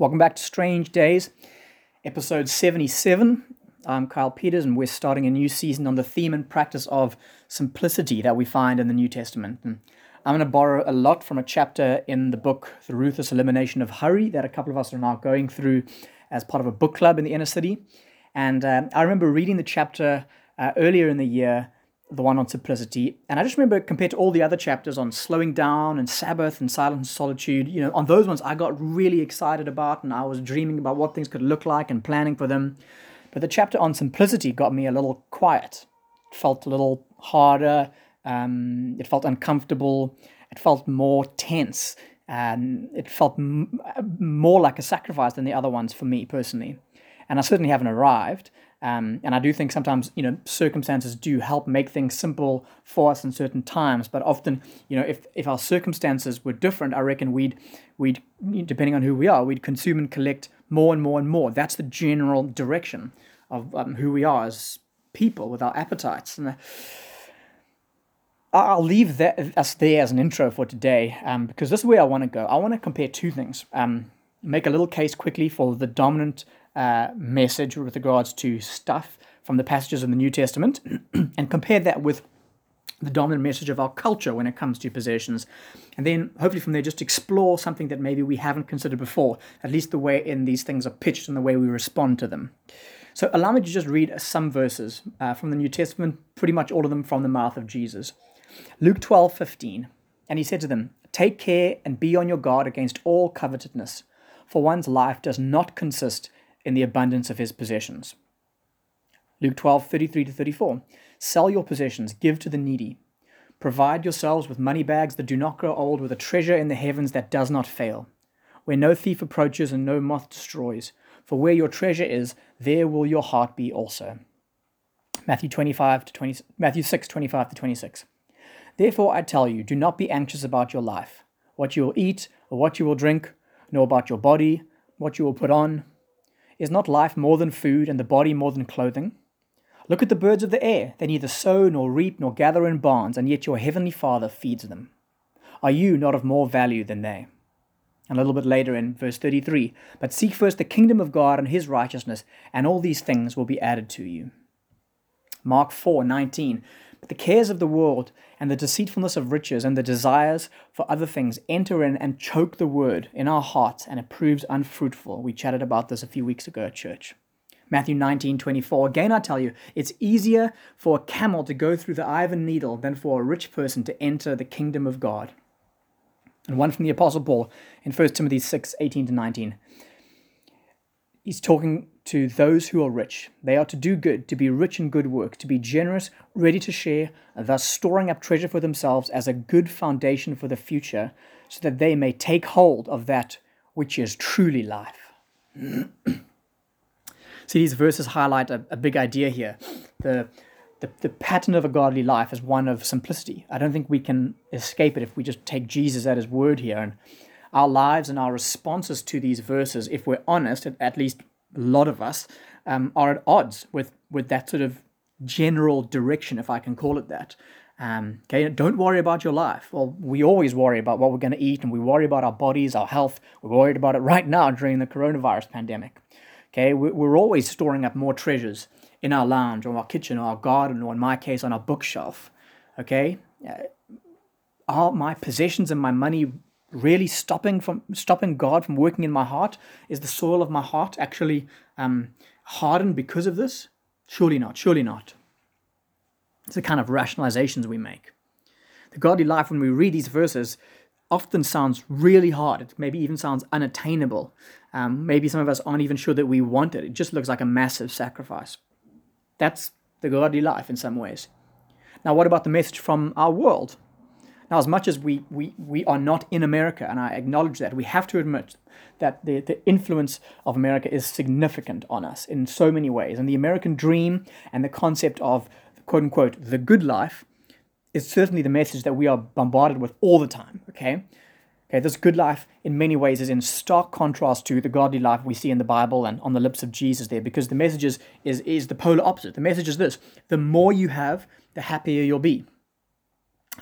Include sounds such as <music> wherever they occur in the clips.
Welcome back to Strange Days, episode 77. I'm Kyle Peters, and we're starting a new season on the theme and practice of simplicity that we find in the New Testament. And I'm going to borrow a lot from a chapter in the book, The Ruthless Elimination of Hurry, that a couple of us are now going through as part of a book club in the inner city. And uh, I remember reading the chapter uh, earlier in the year the one on simplicity. And I just remember compared to all the other chapters on slowing down and Sabbath and silence and solitude, you know, on those ones I got really excited about and I was dreaming about what things could look like and planning for them. But the chapter on simplicity got me a little quiet. It felt a little harder. Um, it felt uncomfortable. It felt more tense. And it felt m- more like a sacrifice than the other ones for me personally. And I certainly haven't arrived. Um, and I do think sometimes, you know, circumstances do help make things simple for us in certain times. But often, you know, if, if our circumstances were different, I reckon we'd, we'd, depending on who we are, we'd consume and collect more and more and more. That's the general direction of um, who we are as people with our appetites. And uh, I'll leave that, us there as an intro for today um, because this is where I want to go. I want to compare two things. Um, make a little case quickly for the dominant uh, message with regards to stuff from the passages in the New Testament <clears throat> and compare that with the dominant message of our culture when it comes to possessions. And then hopefully from there just explore something that maybe we haven't considered before, at least the way in these things are pitched and the way we respond to them. So allow me to just read some verses uh, from the New Testament, pretty much all of them from the mouth of Jesus. Luke 12, 15. And he said to them, Take care and be on your guard against all covetousness, for one's life does not consist in the abundance of his possessions. Luke 12, 33 to 34. Sell your possessions, give to the needy. Provide yourselves with money bags that do not grow old, with a treasure in the heavens that does not fail, where no thief approaches and no moth destroys. For where your treasure is, there will your heart be also. Matthew 25 to 20, Matthew 6, 25 to 26. Therefore I tell you, do not be anxious about your life, what you will eat or what you will drink, nor about your body, what you will put on. Is not life more than food, and the body more than clothing? Look at the birds of the air. They neither sow, nor reap, nor gather in barns, and yet your heavenly Father feeds them. Are you not of more value than they? And a little bit later in verse 33 But seek first the kingdom of God and his righteousness, and all these things will be added to you. Mark 4 19 the cares of the world and the deceitfulness of riches and the desires for other things enter in and choke the word in our hearts, and it proves unfruitful. We chatted about this a few weeks ago at church. Matthew 19, 24. Again, I tell you, it's easier for a camel to go through the eye of a needle than for a rich person to enter the kingdom of God. And one from the Apostle Paul in 1 Timothy 6, 18 to 19. He's talking to those who are rich. They are to do good, to be rich in good work, to be generous, ready to share, thus storing up treasure for themselves as a good foundation for the future, so that they may take hold of that which is truly life. <clears throat> See, these verses highlight a, a big idea here. The, the, the pattern of a godly life is one of simplicity. I don't think we can escape it if we just take Jesus at his word here. And our lives and our responses to these verses, if we're honest, at least a lot of us, um, are at odds with, with that sort of general direction, if I can call it that. Um, okay, don't worry about your life. Well, we always worry about what we're going to eat, and we worry about our bodies, our health. We're worried about it right now during the coronavirus pandemic. Okay, we're always storing up more treasures in our lounge, or our kitchen, or our garden, or in my case, on our bookshelf. Okay, uh, are my possessions and my money really stopping from stopping God from working in my heart? Is the soil of my heart actually um, hardened because of this? Surely not. Surely not. It's the kind of rationalizations we make. The godly life, when we read these verses, often sounds really hard. It maybe even sounds unattainable. Um, maybe some of us aren't even sure that we want it. It just looks like a massive sacrifice. That's the godly life in some ways. Now, what about the message from our world? Now, as much as we, we, we are not in America, and I acknowledge that, we have to admit that the, the influence of America is significant on us in so many ways. And the American dream and the concept of, quote unquote, the good life is certainly the message that we are bombarded with all the time, okay? Okay, this good life in many ways is in stark contrast to the godly life we see in the Bible and on the lips of Jesus there, because the message is, is, is the polar opposite. The message is this the more you have, the happier you'll be.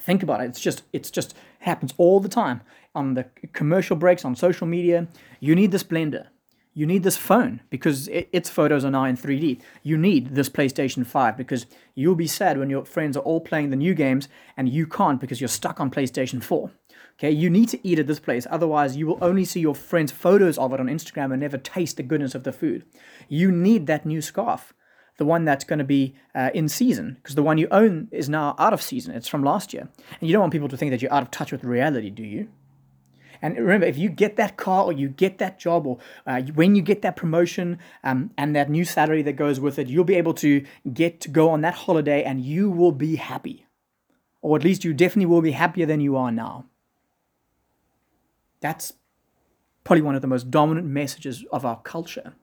Think about it. It's just it's just happens all the time on the commercial breaks on social media. You need this blender. You need this phone because it, its photos are now in 3D. You need this PlayStation 5 because you'll be sad when your friends are all playing the new games and you can't because you're stuck on PlayStation 4. Okay, you need to eat at this place, otherwise, you will only see your friends' photos of it on Instagram and never taste the goodness of the food. You need that new scarf, the one that's going to be uh, in season, because the one you own is now out of season. It's from last year. And you don't want people to think that you're out of touch with reality, do you? And remember, if you get that car or you get that job or uh, when you get that promotion um, and that new salary that goes with it, you'll be able to get to go on that holiday and you will be happy. Or at least you definitely will be happier than you are now. That's probably one of the most dominant messages of our culture.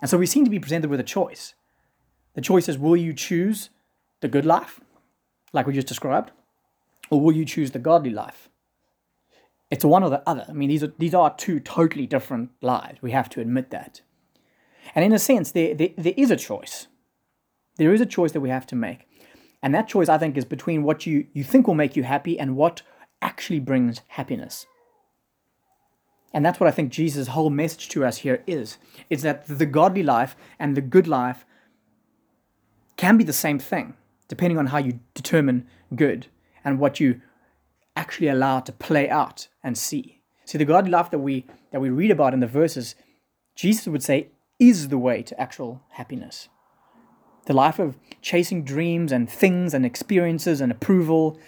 And so we seem to be presented with a choice. The choice is will you choose the good life, like we just described, or will you choose the godly life? It's one or the other. I mean, these are, these are two totally different lives. We have to admit that. And in a sense, there, there, there is a choice. There is a choice that we have to make. And that choice, I think, is between what you, you think will make you happy and what actually brings happiness. And that's what I think Jesus' whole message to us here is. Is that the godly life and the good life can be the same thing, depending on how you determine good and what you actually allow to play out and see. See, the godly life that we that we read about in the verses, Jesus would say is the way to actual happiness. The life of chasing dreams and things and experiences and approval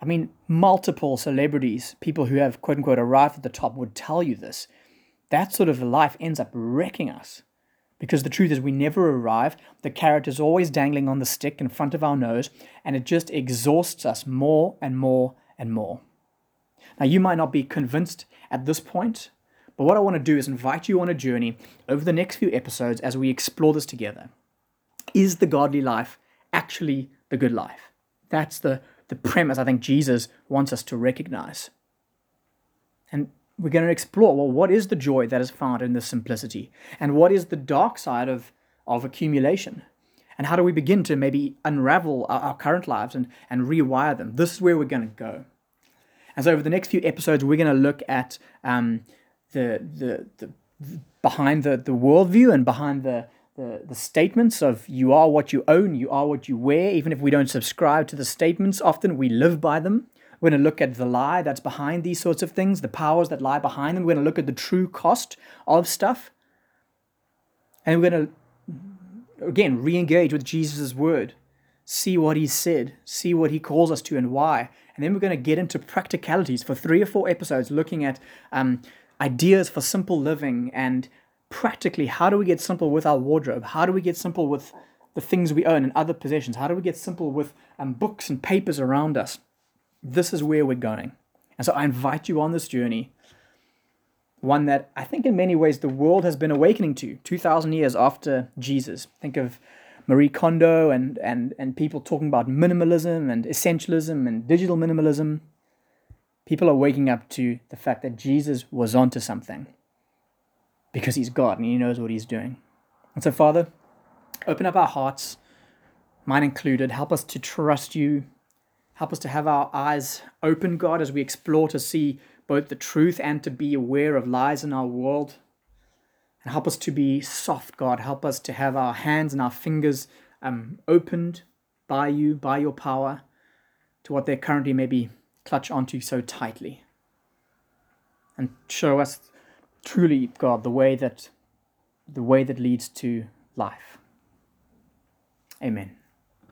I mean, multiple celebrities, people who have quote unquote arrived at the top, would tell you this. That sort of life ends up wrecking us. Because the truth is, we never arrive. The carrot is always dangling on the stick in front of our nose, and it just exhausts us more and more and more. Now, you might not be convinced at this point, but what I want to do is invite you on a journey over the next few episodes as we explore this together. Is the godly life actually the good life? That's the the premise I think Jesus wants us to recognize. And we're going to explore well, what is the joy that is found in this simplicity? And what is the dark side of, of accumulation? And how do we begin to maybe unravel our, our current lives and, and rewire them? This is where we're going to go. And so, over the next few episodes, we're going to look at um, the, the, the behind the, the worldview and behind the, the, the statements of you are what you own, you are what you wear, even if we don't subscribe to the statements, often we live by them. We're going to look at the lie that's behind these sorts of things, the powers that lie behind them. We're going to look at the true cost of stuff. And we're going to, again, re engage with Jesus' word, see what he said, see what he calls us to, and why. And then we're going to get into practicalities for three or four episodes, looking at um, ideas for simple living and practically, how do we get simple with our wardrobe? How do we get simple with the things we own and other possessions? How do we get simple with um, books and papers around us? This is where we're going. And so I invite you on this journey, one that I think in many ways the world has been awakening to 2,000 years after Jesus. Think of Marie Kondo and, and, and people talking about minimalism and essentialism and digital minimalism. People are waking up to the fact that Jesus was onto something because He's God and He knows what He's doing. And so, Father, open up our hearts, mine included. Help us to trust You. Help us to have our eyes open, God, as we explore to see both the truth and to be aware of lies in our world. And help us to be soft, God. Help us to have our hands and our fingers um, opened by you, by your power, to what they currently maybe clutch onto so tightly. And show us truly, God, the way that the way that leads to life. Amen.